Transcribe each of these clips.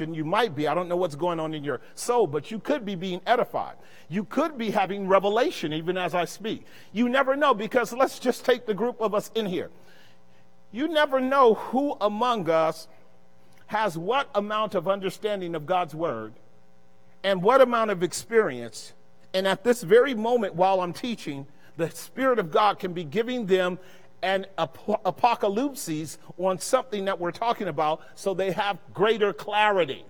you might be. I don't know what's going on in your soul, but you could be being edified. You could be having revelation even as I speak. You never know because let's just take the group of us in here. You never know who among us has what amount of understanding of God's word and what amount of experience. And at this very moment while I'm teaching, the Spirit of God can be giving them and ap- apocalypses on something that we're talking about so they have greater clarity.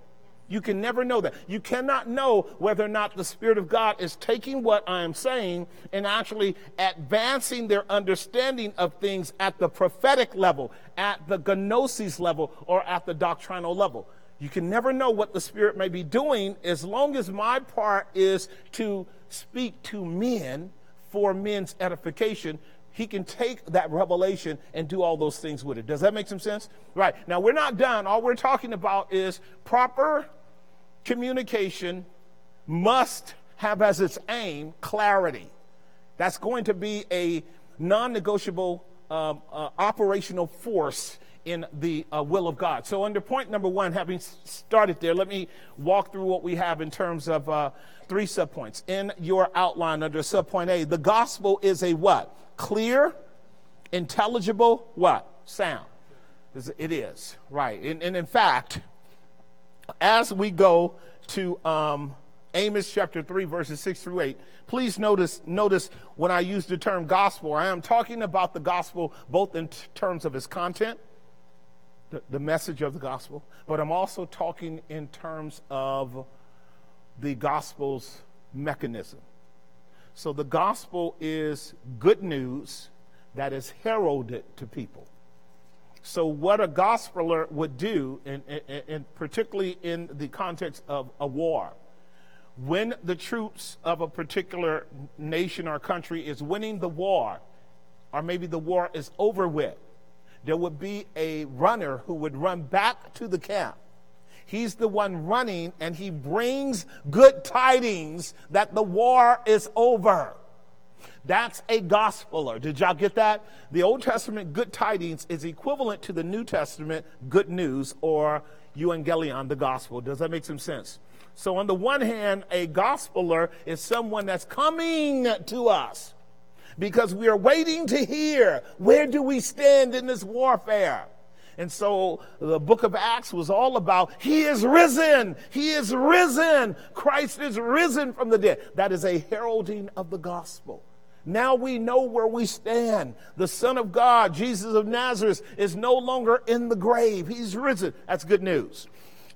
You can never know that. You cannot know whether or not the Spirit of God is taking what I am saying and actually advancing their understanding of things at the prophetic level, at the gnosis level, or at the doctrinal level. You can never know what the Spirit may be doing as long as my part is to speak to men for men's edification he can take that revelation and do all those things with it. Does that make some sense? Right. Now, we're not done. All we're talking about is proper communication must have as its aim clarity. That's going to be a non negotiable um, uh, operational force in the uh, will of God. So, under point number one, having started there, let me walk through what we have in terms of uh, three subpoints. In your outline under subpoint A, the gospel is a what? Clear, intelligible, what? Sound. It is, right. And, and in fact, as we go to um, Amos chapter 3, verses 6 through 8, please notice, notice when I use the term gospel, I am talking about the gospel both in terms of its content, the, the message of the gospel, but I'm also talking in terms of the gospel's mechanism. So the gospel is good news that is heralded to people. So, what a gospeler would do, and, particularly in the context of a war, when the troops of a particular nation or country is winning the war, or maybe the war is over with, there would be a runner who would run back to the camp He's the one running and he brings good tidings that the war is over. That's a gospeler. Did y'all get that? The Old Testament good tidings is equivalent to the New Testament good news or euangelion, the gospel. Does that make some sense? So, on the one hand, a gospeler is someone that's coming to us because we are waiting to hear where do we stand in this warfare. And so the book of Acts was all about He is risen. He is risen. Christ is risen from the dead. That is a heralding of the gospel. Now we know where we stand. The Son of God, Jesus of Nazareth, is no longer in the grave. He's risen. That's good news.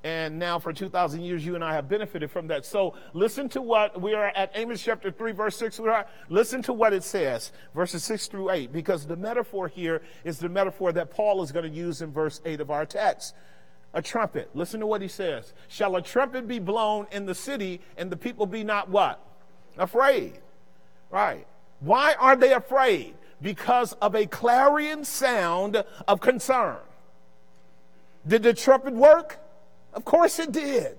And now for 2,000 years, you and I have benefited from that. So listen to what we are at Amos chapter 3, verse 6. We are, listen to what it says, verses 6 through 8, because the metaphor here is the metaphor that Paul is going to use in verse 8 of our text. A trumpet. Listen to what he says. Shall a trumpet be blown in the city and the people be not what? Afraid. Right. Why are they afraid? Because of a clarion sound of concern. Did the trumpet work? Of course it did.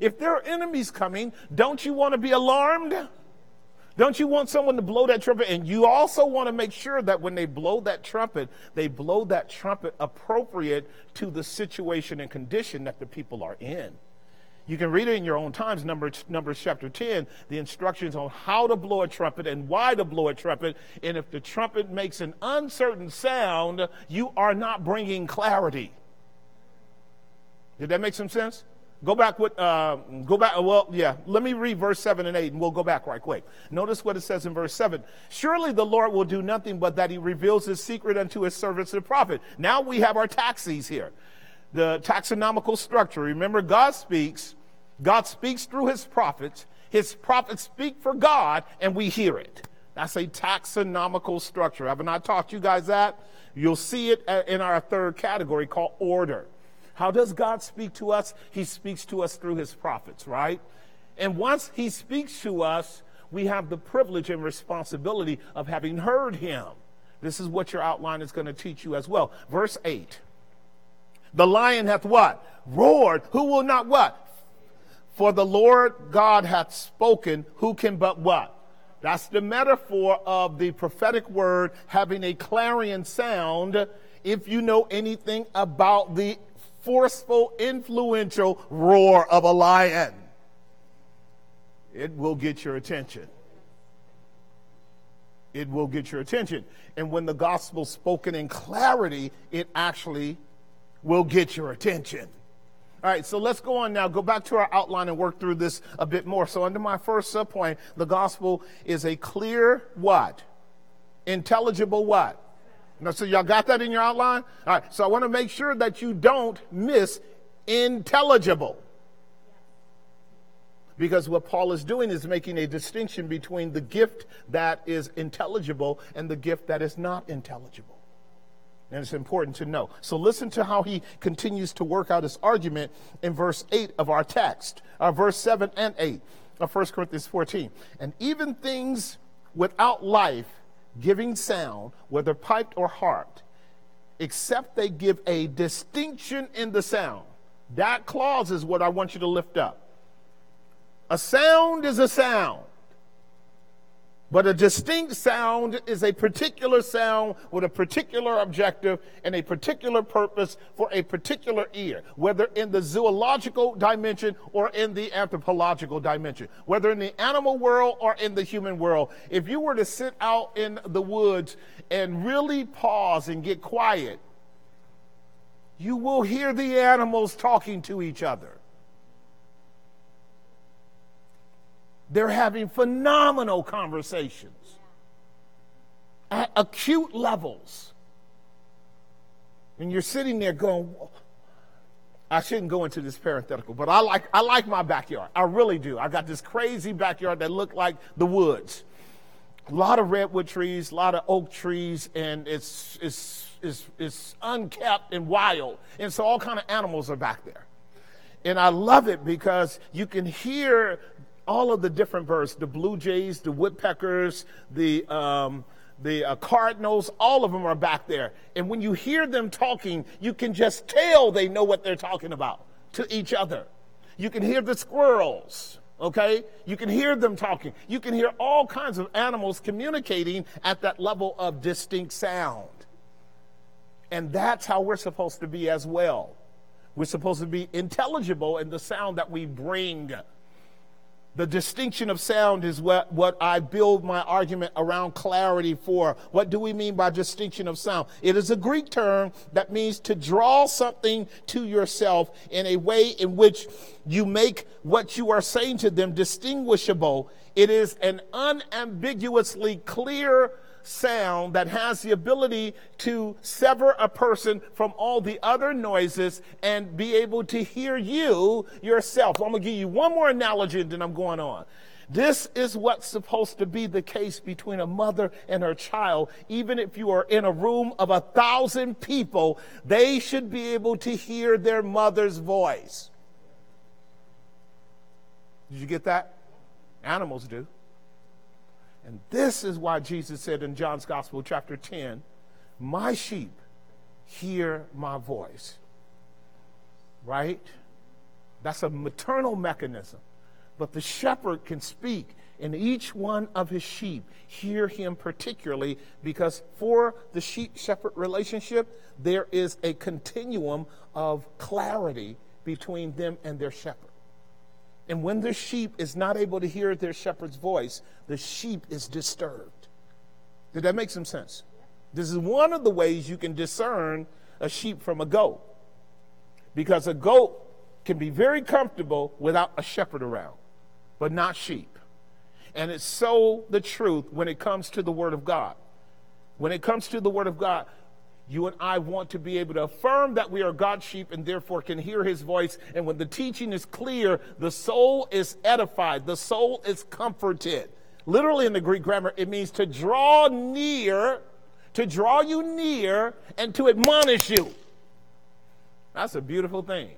If there are enemies coming, don't you want to be alarmed? Don't you want someone to blow that trumpet? And you also want to make sure that when they blow that trumpet, they blow that trumpet appropriate to the situation and condition that the people are in. You can read it in your own times, Numbers, Numbers chapter 10, the instructions on how to blow a trumpet and why to blow a trumpet. And if the trumpet makes an uncertain sound, you are not bringing clarity. Did that make some sense? Go back with, uh, go back, well, yeah, let me read verse 7 and 8 and we'll go back right quick. Notice what it says in verse 7. Surely the Lord will do nothing but that he reveals his secret unto his servants the prophet. Now we have our taxis here. The taxonomical structure. Remember, God speaks, God speaks through his prophets. His prophets speak for God and we hear it. That's a taxonomical structure. Haven't I taught you guys that? You'll see it uh, in our third category called order. How does God speak to us? He speaks to us through his prophets, right? And once he speaks to us, we have the privilege and responsibility of having heard him. This is what your outline is going to teach you as well. Verse 8. The lion hath what? Roared. Who will not what? For the Lord God hath spoken. Who can but what? That's the metaphor of the prophetic word having a clarion sound. If you know anything about the forceful, influential roar of a lion. It will get your attention. It will get your attention. And when the gospel's spoken in clarity, it actually will get your attention. All right, so let's go on now. Go back to our outline and work through this a bit more. So, under my first subpoint, the gospel is a clear what? Intelligible what? Now, so y'all got that in your outline? All right, so I want to make sure that you don't miss intelligible. Because what Paul is doing is making a distinction between the gift that is intelligible and the gift that is not intelligible. And it's important to know. So listen to how he continues to work out his argument in verse 8 of our text, uh, verse 7 and 8 of 1 Corinthians 14. And even things without life giving sound, whether piped or harped, except they give a distinction in the sound. That clause is what I want you to lift up. A sound is a sound. But a distinct sound is a particular sound with a particular objective and a particular purpose for a particular ear, whether in the zoological dimension or in the anthropological dimension, whether in the animal world or in the human world. If you were to sit out in the woods and really pause and get quiet, you will hear the animals talking to each other. They're having phenomenal conversations at acute levels. And you're sitting there going, I shouldn't go into this parenthetical, but I like, I like my backyard. I really do. I got this crazy backyard that looked like the woods. A lot of redwood trees, a lot of oak trees, and it's, it's, it's, it's unkept and wild. And so all kind of animals are back there. And I love it because you can hear all of the different birds, the blue jays, the woodpeckers, the, um, the uh, cardinals, all of them are back there. And when you hear them talking, you can just tell they know what they're talking about to each other. You can hear the squirrels, okay? You can hear them talking. You can hear all kinds of animals communicating at that level of distinct sound. And that's how we're supposed to be as well. We're supposed to be intelligible in the sound that we bring the distinction of sound is what, what I build my argument around clarity for. What do we mean by distinction of sound? It is a Greek term that means to draw something to yourself in a way in which you make what you are saying to them distinguishable. It is an unambiguously clear sound that has the ability to sever a person from all the other noises and be able to hear you yourself. I'm going to give you one more analogy and then I'm going on. This is what's supposed to be the case between a mother and her child. Even if you are in a room of a thousand people, they should be able to hear their mother's voice. Did you get that? Animals do. And this is why Jesus said in John's Gospel, chapter 10, My sheep hear my voice. Right? That's a maternal mechanism. But the shepherd can speak, and each one of his sheep hear him particularly because for the sheep shepherd relationship, there is a continuum of clarity between them and their shepherd. And when the sheep is not able to hear their shepherd's voice, the sheep is disturbed. Did that make some sense? This is one of the ways you can discern a sheep from a goat. Because a goat can be very comfortable without a shepherd around, but not sheep. And it's so the truth when it comes to the Word of God. When it comes to the Word of God, you and I want to be able to affirm that we are God's sheep and therefore can hear his voice. And when the teaching is clear, the soul is edified, the soul is comforted. Literally in the Greek grammar, it means to draw near, to draw you near, and to admonish you. That's a beautiful thing.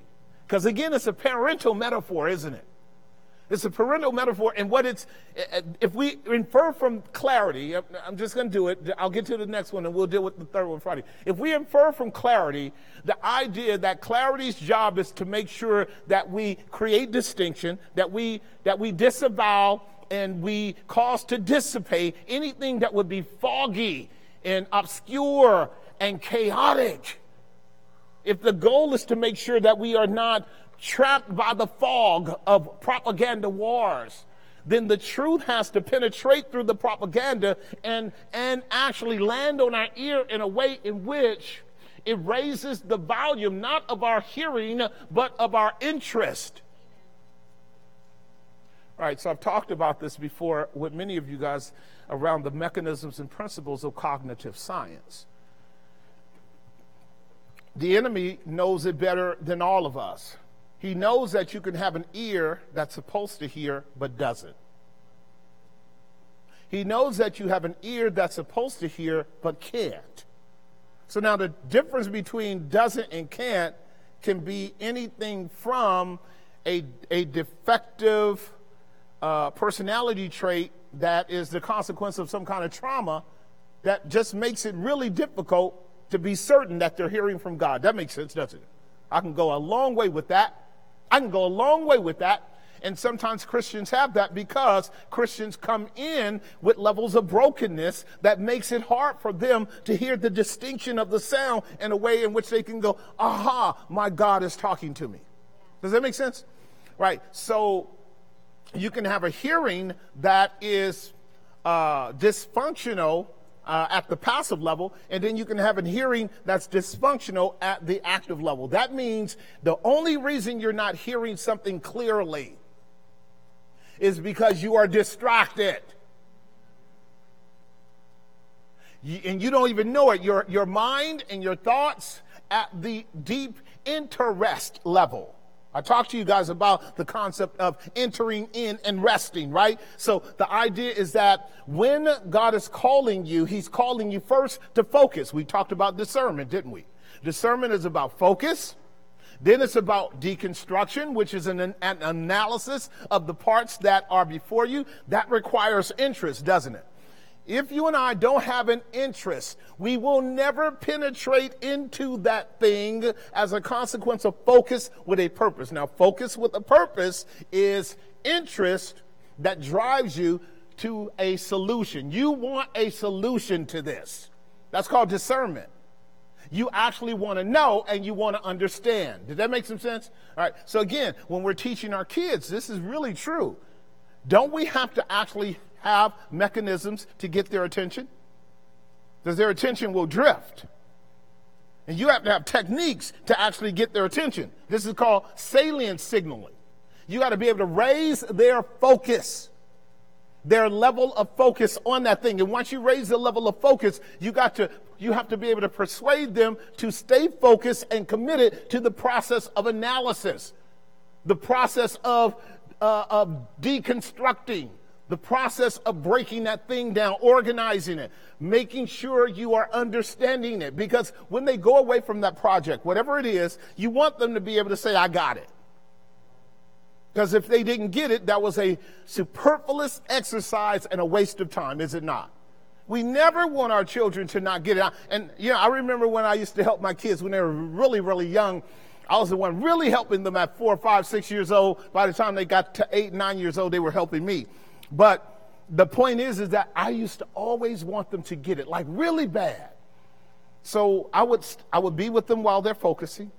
Because again, it's a parental metaphor, isn't it? It's a parental metaphor, and what it's, eh, eh, if we infer from clarity, I'm just going to do it. I'll get to the next one, and we'll deal with the third one Friday. If we infer from clarity the idea that clarity's job is to make sure that we create distinction, that we that we disavow and we cause to dissipate anything that would be foggy and obscure and chaotic if the goal is to make sure that we are not trapped by the fog of propaganda wars, then the truth has to penetrate through the propaganda and, and actually land on our ear in a way in which it raises the volume not of our hearing, but of our interest. All right, so I've talked about this before with many of you guys around the mechanisms and principles of cognitive science. The enemy knows it better than all of us. He knows that you can have an ear that's supposed to hear but doesn't. He knows that you have an ear that's supposed to hear but can't. So now the difference between doesn't and can't can be anything from a, a defective uh, personality trait that is the consequence of some kind of trauma that just makes it really difficult to be certain that they're hearing from God. That makes sense, doesn't it? I can go a long way with that. I can go a long way with that. And sometimes Christians have that because Christians come in with levels of brokenness that makes it hard for them to hear the distinction of the sound in a way in which they can go, aha, my God is talking to me. Does that make sense? Right. So you can have a hearing that is uh, dysfunctional uh, at the passive level, and then you can have a hearing that's dysfunctional at the active level. That means the only reason you're not hearing something clearly is because you are distracted. You, and you don't even know it. Your, your mind and your thoughts at the deep interest level I talked to you guys about the concept of entering in and resting, right? So the idea is that when God is calling you, He's calling you first to focus. We talked about discernment, didn't we? Discernment is about focus. Then it's about deconstruction, which is an, an analysis of the parts that are before you. That requires interest, doesn't it? If you and I don't have an interest, we will never penetrate into that thing as a consequence of focus with a purpose. Now, focus with a purpose is interest that drives you to a solution. You want a solution to this. That's called discernment. You actually want to know and you want to understand. Did that make some sense? All right. So again, when we're teaching our kids, this is really true. Don't we have to actually have mechanisms to get their attention? Because their attention will drift. And you have to have techniques to actually get their attention. This is called salient signaling. You got to be able to raise their focus, their level of focus on that thing. And once you raise the level of focus, you got to you have to be able to persuade them to stay focused and committed to the process of analysis, the process of, uh, of deconstructing, the process of breaking that thing down, organizing it, making sure you are understanding it. Because when they go away from that project, whatever it is, you want them to be able to say, I got it. Because if they didn't get it, that was a superfluous exercise and a waste of time, is it not? We never want our children to not get it. And, you know, I remember when I used to help my kids when they were really, really young. I was the one really helping them at four, five, six years old. By the time they got to eight, nine years old, they were helping me. But the point is, is that I used to always want them to get it, like really bad. So I would, I would be with them while they're focusing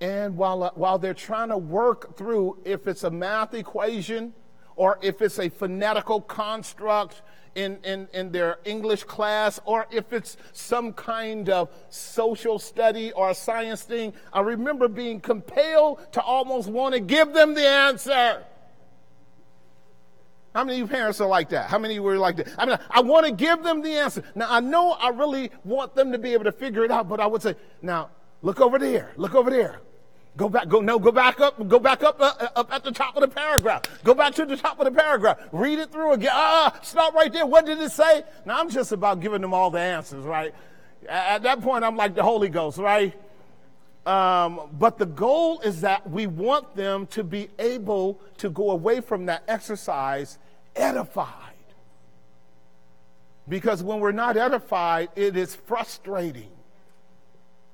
and while, uh, while they're trying to work through if it's a math equation or if it's a phonetical construct in, in, in their English class or if it's some kind of social study or science thing, I remember being compelled to almost want to give them the answer. How many of you parents are like that? How many were like that? I mean, I want to give them the answer. Now, I know I really want them to be able to figure it out, but I would say, now, look over there. Look over there. Go back, go, no, go back up, go back up, uh, uh, up at the top of the paragraph. Go back to the top of the paragraph. Read it through again. Ah, stop right there. What did it say? Now, I'm just about giving them all the answers, right? At that point, I'm like the Holy Ghost, right? Um, but the goal is that we want them to be able to go away from that exercise edified. Because when we're not edified, it is frustrating.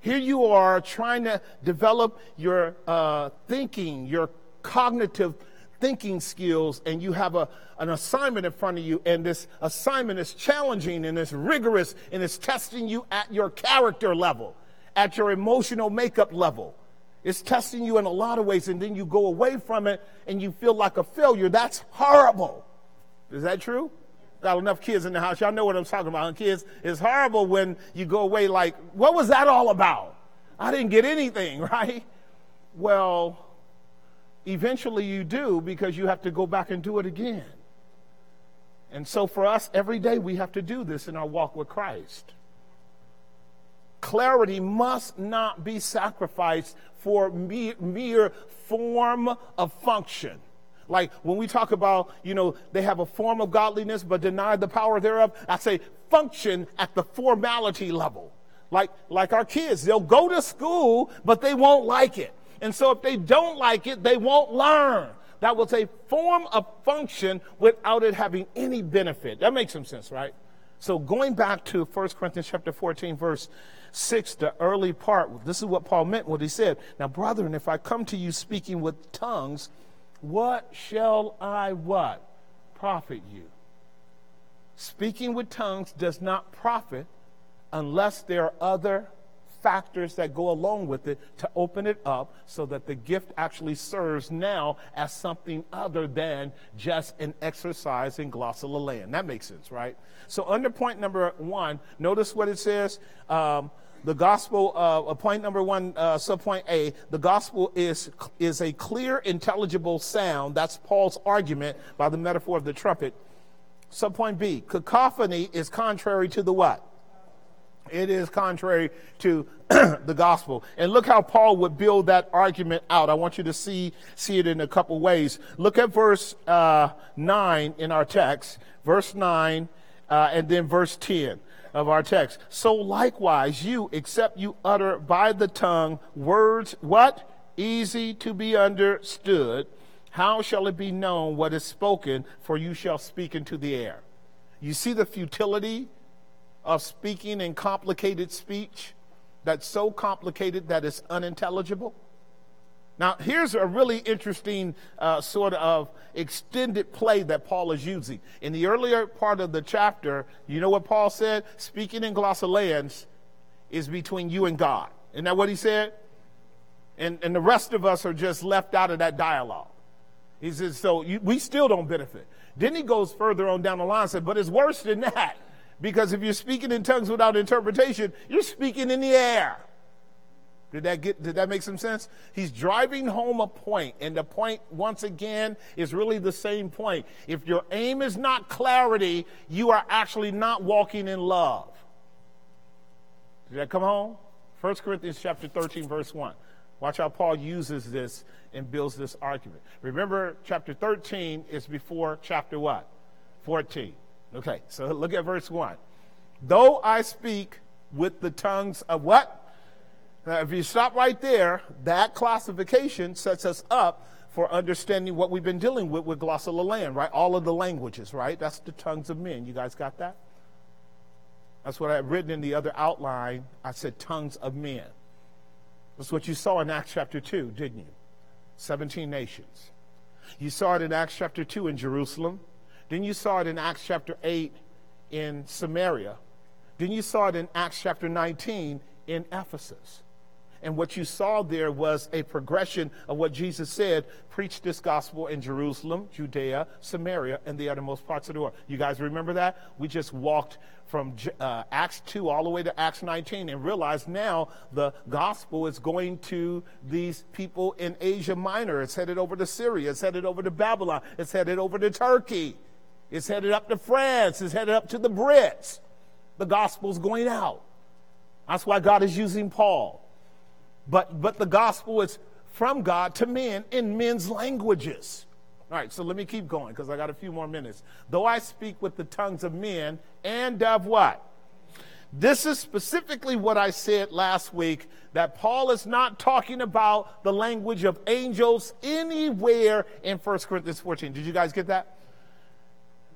Here you are trying to develop your uh, thinking, your cognitive thinking skills, and you have a, an assignment in front of you, and this assignment is challenging and it's rigorous and it's testing you at your character level at your emotional makeup level. It's testing you in a lot of ways, and then you go away from it and you feel like a failure. That's horrible. Is that true? Got enough kids in the house. Y'all know what I'm talking about. Kids, it's horrible when you go away like, what was that all about? I didn't get anything, right? Well, eventually you do because you have to go back and do it again. And so for us, every day we have to do this in our walk with Christ. Clarity must not be sacrificed for mere form of function. Like when we talk about, you know, they have a form of godliness but deny the power thereof, I say function at the formality level. Like, like our kids, they'll go to school, but they won't like it. And so if they don't like it, they won't learn. That was a form of function without it having any benefit. That makes some sense, right? So going back to 1 Corinthians chapter 14, verse 6, the early part, this is what Paul meant when he said, Now, brethren, if I come to you speaking with tongues, what shall I what? Profit you. Speaking with tongues does not profit unless there are other factors that go along with it to open it up so that the gift actually serves now as something other than just an exercise in glossolalia. That makes sense, right? So, under point number one, notice what it says. Um, the gospel, uh, point number one, uh, subpoint A, the gospel is, is a clear, intelligible sound. That's Paul's argument by the metaphor of the trumpet. Subpoint B, cacophony is contrary to the what? It is contrary to the gospel. And look how Paul would build that argument out. I want you to see, see it in a couple ways. Look at verse uh, 9 in our text, verse 9, uh, and then verse 10 of our text. So likewise, you, except you utter by the tongue words, what? Easy to be understood. How shall it be known what is spoken? For you shall speak into the air. You see the futility of speaking in complicated speech that's so complicated that it's unintelligible? Now, here's a really interesting uh, sort of extended play that Paul is using. In the earlier part of the chapter, you know what Paul said? Speaking in glossolalia is between you and God. Isn't that what he said? And, and the rest of us are just left out of that dialogue. He says, so you, we still don't benefit. Then he goes further on down the line and said, but it's worse than that. Because if you're speaking in tongues without interpretation, you're speaking in the air. Did that get did that make some sense? He's driving home a point, and the point once again is really the same point. If your aim is not clarity, you are actually not walking in love. Did that come home? 1 Corinthians chapter 13, verse 1. Watch how Paul uses this and builds this argument. Remember, chapter 13 is before chapter what? 14. Okay, so look at verse 1. Though I speak with the tongues of what? Now, if you stop right there, that classification sets us up for understanding what we've been dealing with with glossolalia, right? All of the languages, right? That's the tongues of men. You guys got that? That's what I've written in the other outline. I said tongues of men. That's what you saw in Acts chapter 2, didn't you? 17 nations. You saw it in Acts chapter 2 in Jerusalem. Then you saw it in Acts chapter 8 in Samaria. Then you saw it in Acts chapter 19 in Ephesus. And what you saw there was a progression of what Jesus said preach this gospel in Jerusalem, Judea, Samaria, and the uttermost parts of the world. You guys remember that? We just walked from uh, Acts 2 all the way to Acts 19 and realized now the gospel is going to these people in Asia Minor. It's headed over to Syria, it's headed over to Babylon, it's headed over to Turkey. It's headed up to France. It's headed up to the Brits. The gospel's going out. That's why God is using Paul. But, but the gospel is from God to men in men's languages. All right, so let me keep going because I got a few more minutes. Though I speak with the tongues of men and of what? This is specifically what I said last week that Paul is not talking about the language of angels anywhere in 1 Corinthians 14. Did you guys get that?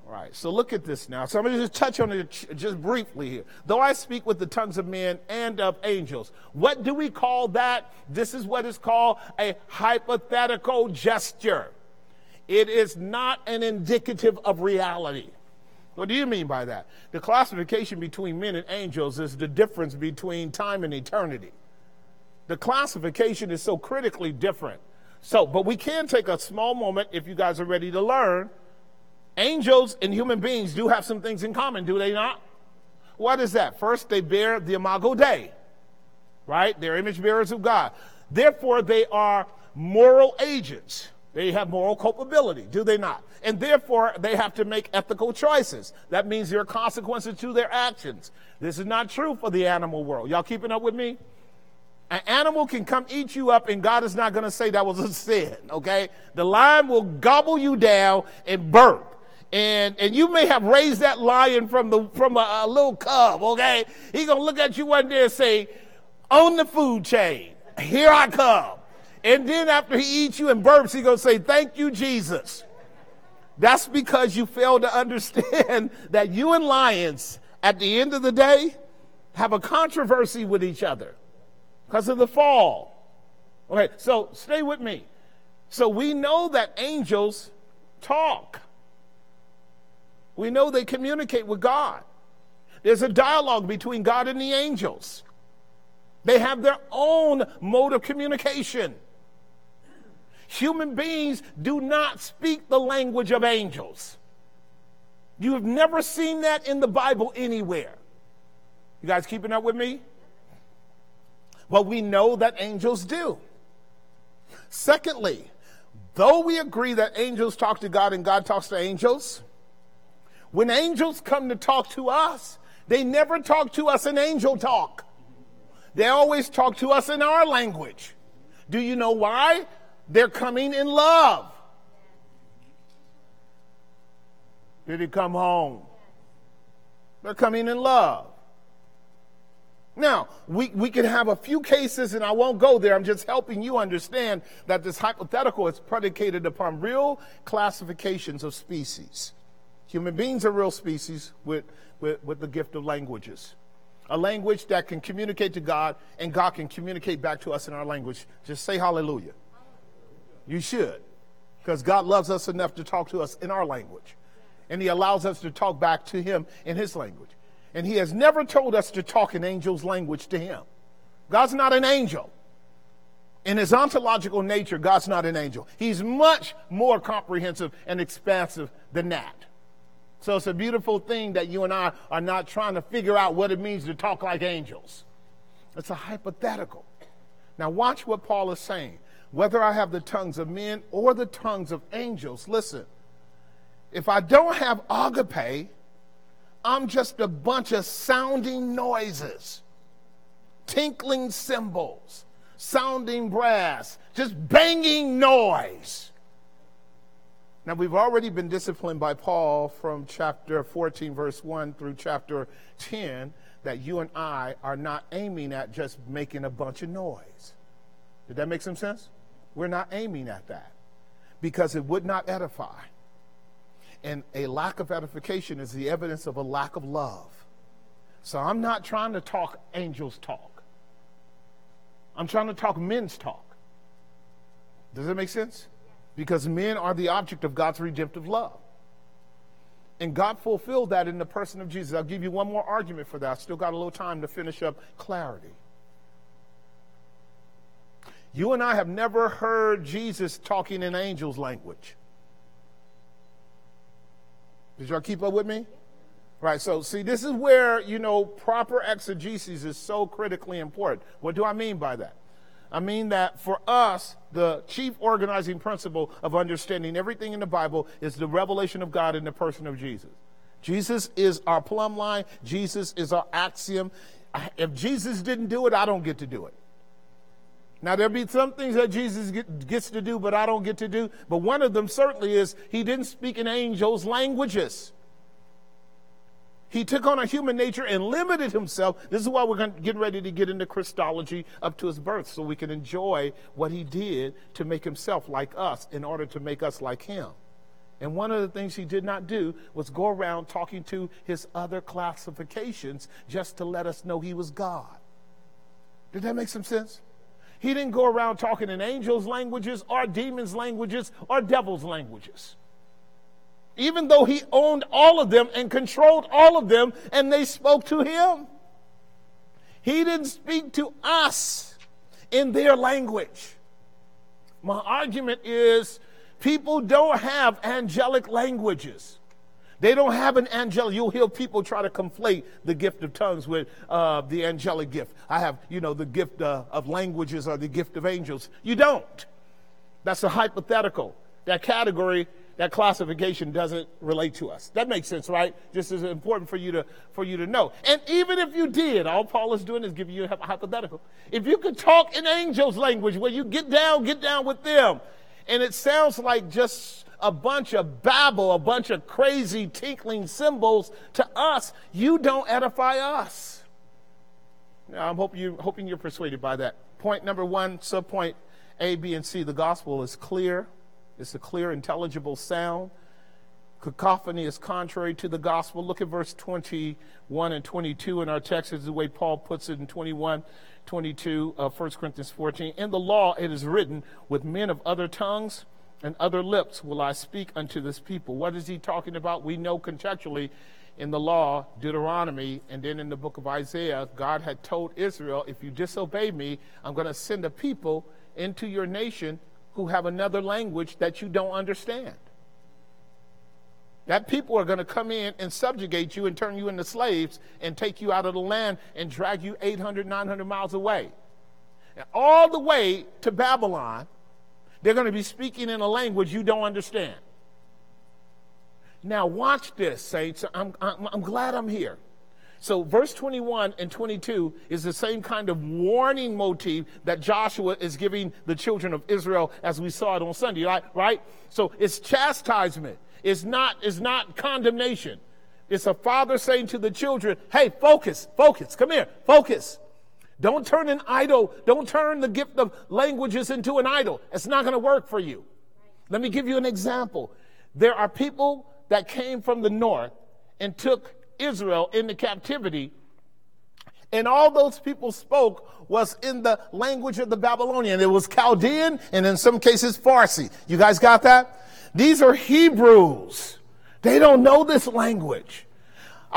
All right, so look at this now. So I'm going to just touch on it just briefly here. Though I speak with the tongues of men and of angels, what do we call that? This is what is called a hypothetical gesture. It is not an indicative of reality. What do you mean by that? The classification between men and angels is the difference between time and eternity. The classification is so critically different. So, but we can take a small moment if you guys are ready to learn. Angels and human beings do have some things in common, do they not? What is that? First, they bear the imago Dei, right? They're image bearers of God. Therefore, they are moral agents. They have moral culpability, do they not? And therefore, they have to make ethical choices. That means there are consequences to their actions. This is not true for the animal world. Y'all keeping up with me? An animal can come eat you up, and God is not going to say that was a sin, okay? The lion will gobble you down and burp. And, and you may have raised that lion from, the, from a, a little cub, okay? He's to look at you one day and say, on the food chain, here I come. And then after he eats you and burps, he's to say, thank you, Jesus. That's because you fail to understand that you and lions, at the end of the day, have a controversy with each other because of the fall. Okay, so stay with me. So we know that angels talk. We know they communicate with God. There's a dialogue between God and the angels. They have their own mode of communication. Human beings do not speak the language of angels. You have never seen that in the Bible anywhere. You guys keeping up with me? Well, we know that angels do. Secondly, though we agree that angels talk to God and God talks to angels, when angels come to talk to us, they never talk to us in angel talk. They always talk to us in our language. Do you know why? They're coming in love. Did he come home? They're coming in love. Now, we, we can have a few cases, and I won't go there. I'm just helping you understand that this hypothetical is predicated upon real classifications of species. Human beings are real species with, with, with the gift of languages. A language that can communicate to God, and God can communicate back to us in our language. Just say hallelujah. You should, because God loves us enough to talk to us in our language, and He allows us to talk back to Him in His language. And he has never told us to talk in angels' language to him. God's not an angel. In his ontological nature, God's not an angel. He's much more comprehensive and expansive than that. So it's a beautiful thing that you and I are not trying to figure out what it means to talk like angels. It's a hypothetical. Now, watch what Paul is saying. Whether I have the tongues of men or the tongues of angels, listen, if I don't have agape, I'm just a bunch of sounding noises, tinkling cymbals, sounding brass, just banging noise. Now, we've already been disciplined by Paul from chapter 14, verse 1 through chapter 10, that you and I are not aiming at just making a bunch of noise. Did that make some sense? We're not aiming at that because it would not edify. And a lack of edification is the evidence of a lack of love. So I'm not trying to talk angels' talk. I'm trying to talk men's talk. Does that make sense? Because men are the object of God's redemptive love. And God fulfilled that in the person of Jesus. I'll give you one more argument for that. I still got a little time to finish up clarity. You and I have never heard Jesus talking in angels' language. Did y'all keep up with me? Right, so see, this is where, you know, proper exegesis is so critically important. What do I mean by that? I mean that for us, the chief organizing principle of understanding everything in the Bible is the revelation of God in the person of Jesus. Jesus is our plumb line, Jesus is our axiom. If Jesus didn't do it, I don't get to do it. Now, there'll be some things that Jesus get, gets to do, but I don't get to do. But one of them certainly is he didn't speak in angels' languages. He took on a human nature and limited himself. This is why we're getting ready to get into Christology up to his birth, so we can enjoy what he did to make himself like us in order to make us like him. And one of the things he did not do was go around talking to his other classifications just to let us know he was God. Did that make some sense? He didn't go around talking in angels' languages or demons' languages or devils' languages. Even though he owned all of them and controlled all of them and they spoke to him. He didn't speak to us in their language. My argument is people don't have angelic languages. They don't have an angelic. You'll hear people try to conflate the gift of tongues with uh, the angelic gift. I have, you know, the gift uh, of languages or the gift of angels. You don't. That's a hypothetical. That category, that classification doesn't relate to us. That makes sense, right? This is important for you to for you to know. And even if you did, all Paul is doing is giving you a hypothetical. If you could talk in angels' language, where you get down, get down with them, and it sounds like just a bunch of babble, a bunch of crazy tinkling cymbals to us, you don't edify us. Now, I'm hope you, hoping you're persuaded by that. Point number one, subpoint A, B, and C. The gospel is clear. It's a clear, intelligible sound. Cacophony is contrary to the gospel. Look at verse 21 and 22 in our text. Is the way Paul puts it in 21, 22 uh, of 1 Corinthians 14. In the law, it is written, with men of other tongues and other lips will I speak unto this people. What is he talking about? We know contextually in the law, Deuteronomy, and then in the book of Isaiah, God had told Israel, if you disobey me, I'm going to send a people into your nation who have another language that you don't understand. That people are going to come in and subjugate you and turn you into slaves and take you out of the land and drag you 800, 900 miles away. And all the way to Babylon they're going to be speaking in a language you don't understand. Now, watch this, saints. I'm, I'm, I'm glad I'm here. So, verse 21 and 22 is the same kind of warning motif that Joshua is giving the children of Israel as we saw it on Sunday, right? right? So, it's chastisement, it's not, it's not condemnation. It's a father saying to the children, hey, focus, focus, come here, focus. Don't turn an idol, don't turn the gift of languages into an idol. It's not going to work for you. Let me give you an example. There are people that came from the north and took Israel into captivity, and all those people spoke was in the language of the Babylonian. It was Chaldean and in some cases Farsi. You guys got that? These are Hebrews. They don't know this language.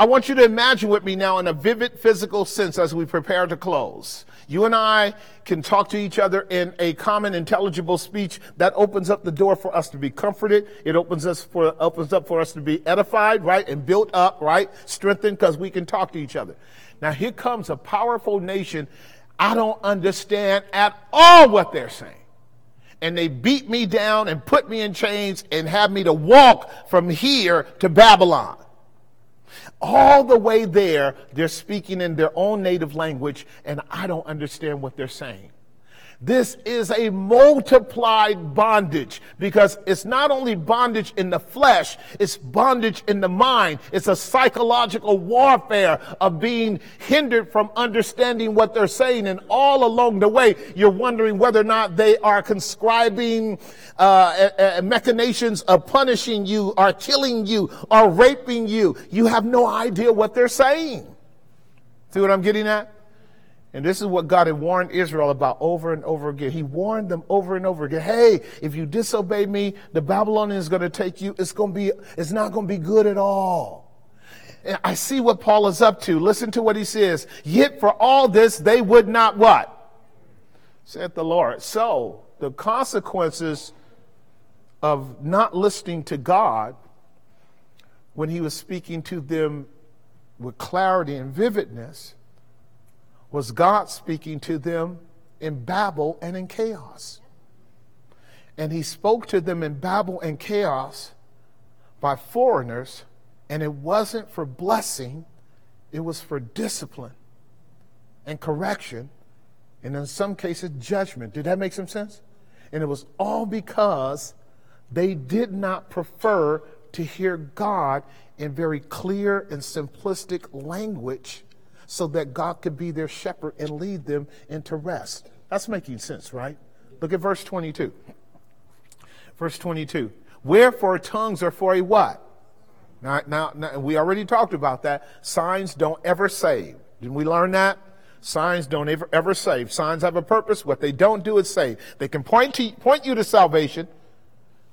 I want you to imagine with me now in a vivid physical sense as we prepare to close. You and I can talk to each other in a common intelligible speech that opens up the door for us to be comforted. It opens us for, opens up for us to be edified, right? And built up, right? Strengthened because we can talk to each other. Now here comes a powerful nation. I don't understand at all what they're saying and they beat me down and put me in chains and have me to walk from here to Babylon. All the way there, they're speaking in their own native language, and I don't understand what they're saying. This is a multiplied bondage because it's not only bondage in the flesh, it's bondage in the mind. It's a psychological warfare of being hindered from understanding what they're saying. And all along the way, you're wondering whether or not they are conscribing uh, uh, machinations of punishing you or killing you or raping you. You have no idea what they're saying. See what I'm getting at? And this is what God had warned Israel about over and over again. He warned them over and over again. Hey, if you disobey me, the Babylonians are going to take you. It's going to be, it's not going to be good at all. And I see what Paul is up to. Listen to what he says. Yet for all this, they would not what? Said the Lord. So the consequences of not listening to God when he was speaking to them with clarity and vividness was God speaking to them in Babel and in chaos. And he spoke to them in Babel and chaos by foreigners, and it wasn't for blessing, it was for discipline and correction, and in some cases, judgment. Did that make some sense? And it was all because they did not prefer to hear God in very clear and simplistic language so that God could be their shepherd and lead them into rest. That's making sense, right? Look at verse 22. Verse 22. Wherefore tongues are for a what? Now, now, now, we already talked about that. Signs don't ever save. Didn't we learn that? Signs don't ever, ever save. Signs have a purpose. What they don't do is save. They can point to, point you to salvation,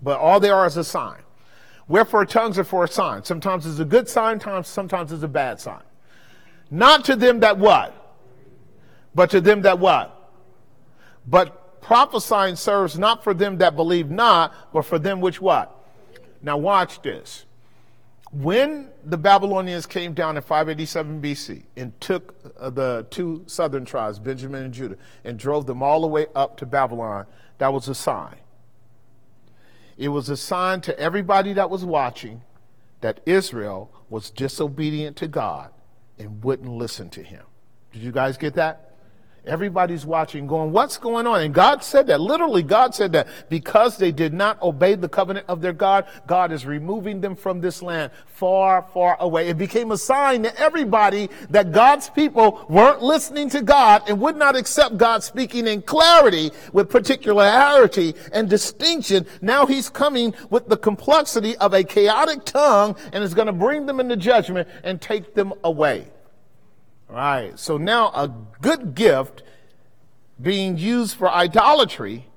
but all they are is a sign. Wherefore tongues are for a sign. Sometimes it's a good sign, sometimes it's a bad sign. Not to them that what? But to them that what? But prophesying serves not for them that believe not, but for them which what? Now watch this. When the Babylonians came down in 587 BC and took uh, the two southern tribes, Benjamin and Judah, and drove them all the way up to Babylon, that was a sign. It was a sign to everybody that was watching that Israel was disobedient to God and wouldn't listen to him. Did you guys get that? Everybody's watching, going, What's going on? And God said that. Literally, God said that because they did not obey the covenant of their God, God is removing them from this land far, far away. It became a sign to everybody that God's people weren't listening to God and would not accept God speaking in clarity with particularity and distinction. Now He's coming with the complexity of a chaotic tongue and is going to bring them into judgment and take them away. Right. So now a good gift being used for idolatry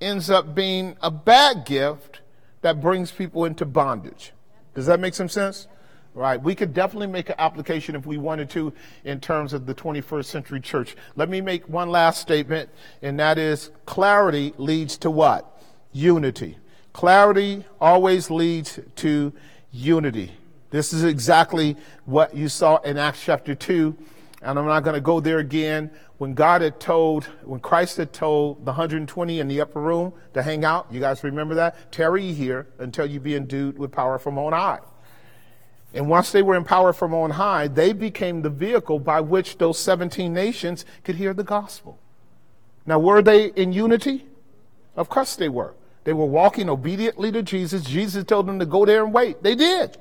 ends up being a bad gift that brings people into bondage. Does that make some sense? Right. We could definitely make an application if we wanted to in terms of the 21st century church. Let me make one last statement, and that is clarity leads to what? Unity. Clarity always leads to unity. This is exactly what you saw in Acts chapter 2 and I'm not going to go there again. When God had told, when Christ had told the 120 in the upper room to hang out, you guys remember that? Tarry here until you be endued with power from on high. And once they were empowered from on high, they became the vehicle by which those 17 nations could hear the gospel. Now, were they in unity? Of course they were. They were walking obediently to Jesus. Jesus told them to go there and wait. They did.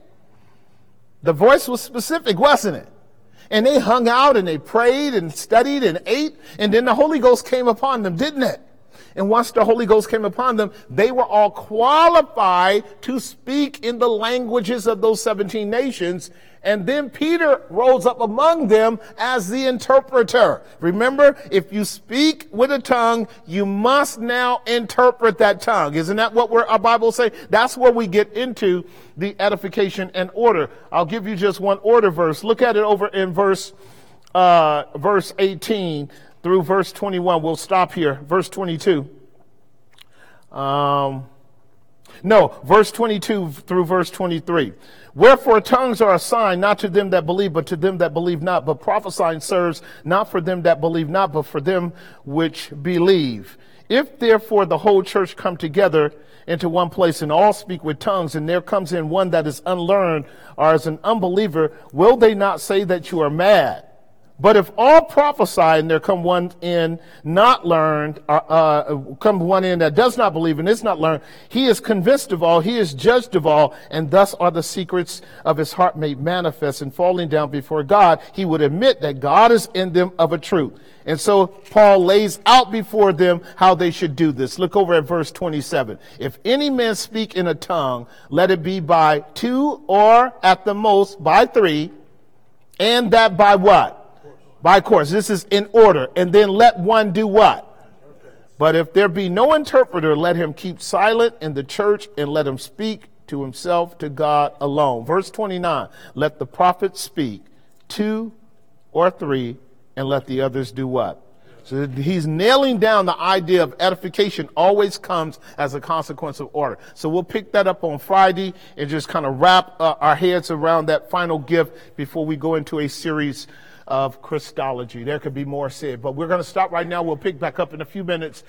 The voice was specific, wasn't it? and they hung out and they prayed and studied and ate. And then the Holy Ghost came upon them, didn't it? And once the Holy Ghost came upon them, they were all qualified to speak in the languages of those 17 nations. And then Peter rose up among them as the interpreter. Remember, if you speak with a tongue, you must now interpret that tongue. Isn't that what our Bible say? That's where we get into the edification and order. I'll give you just one order verse. Look at it over in verse, uh, verse 18 through verse 21. We'll stop here. Verse 22. Um, no, verse 22 through verse 23. Wherefore tongues are a sign not to them that believe, but to them that believe not. But prophesying serves not for them that believe not, but for them which believe. If therefore the whole church come together into one place and all speak with tongues, and there comes in one that is unlearned or as an unbeliever, will they not say that you are mad? But if all prophesy and there come one in not learned, uh, uh, come one in that does not believe and is not learned, he is convinced of all, he is judged of all, and thus are the secrets of his heart made manifest. And falling down before God, he would admit that God is in them of a truth. And so Paul lays out before them how they should do this. Look over at verse 27. If any man speak in a tongue, let it be by two or at the most by three, and that by what? By course. This is in order. And then let one do what? But if there be no interpreter, let him keep silent in the church and let him speak to himself, to God alone. Verse 29 Let the prophet speak, two or three, and let the others do what? So he's nailing down the idea of edification always comes as a consequence of order. So we'll pick that up on Friday and just kind of wrap uh, our heads around that final gift before we go into a series of Christology. There could be more said, but we're going to stop right now. We'll pick back up in a few minutes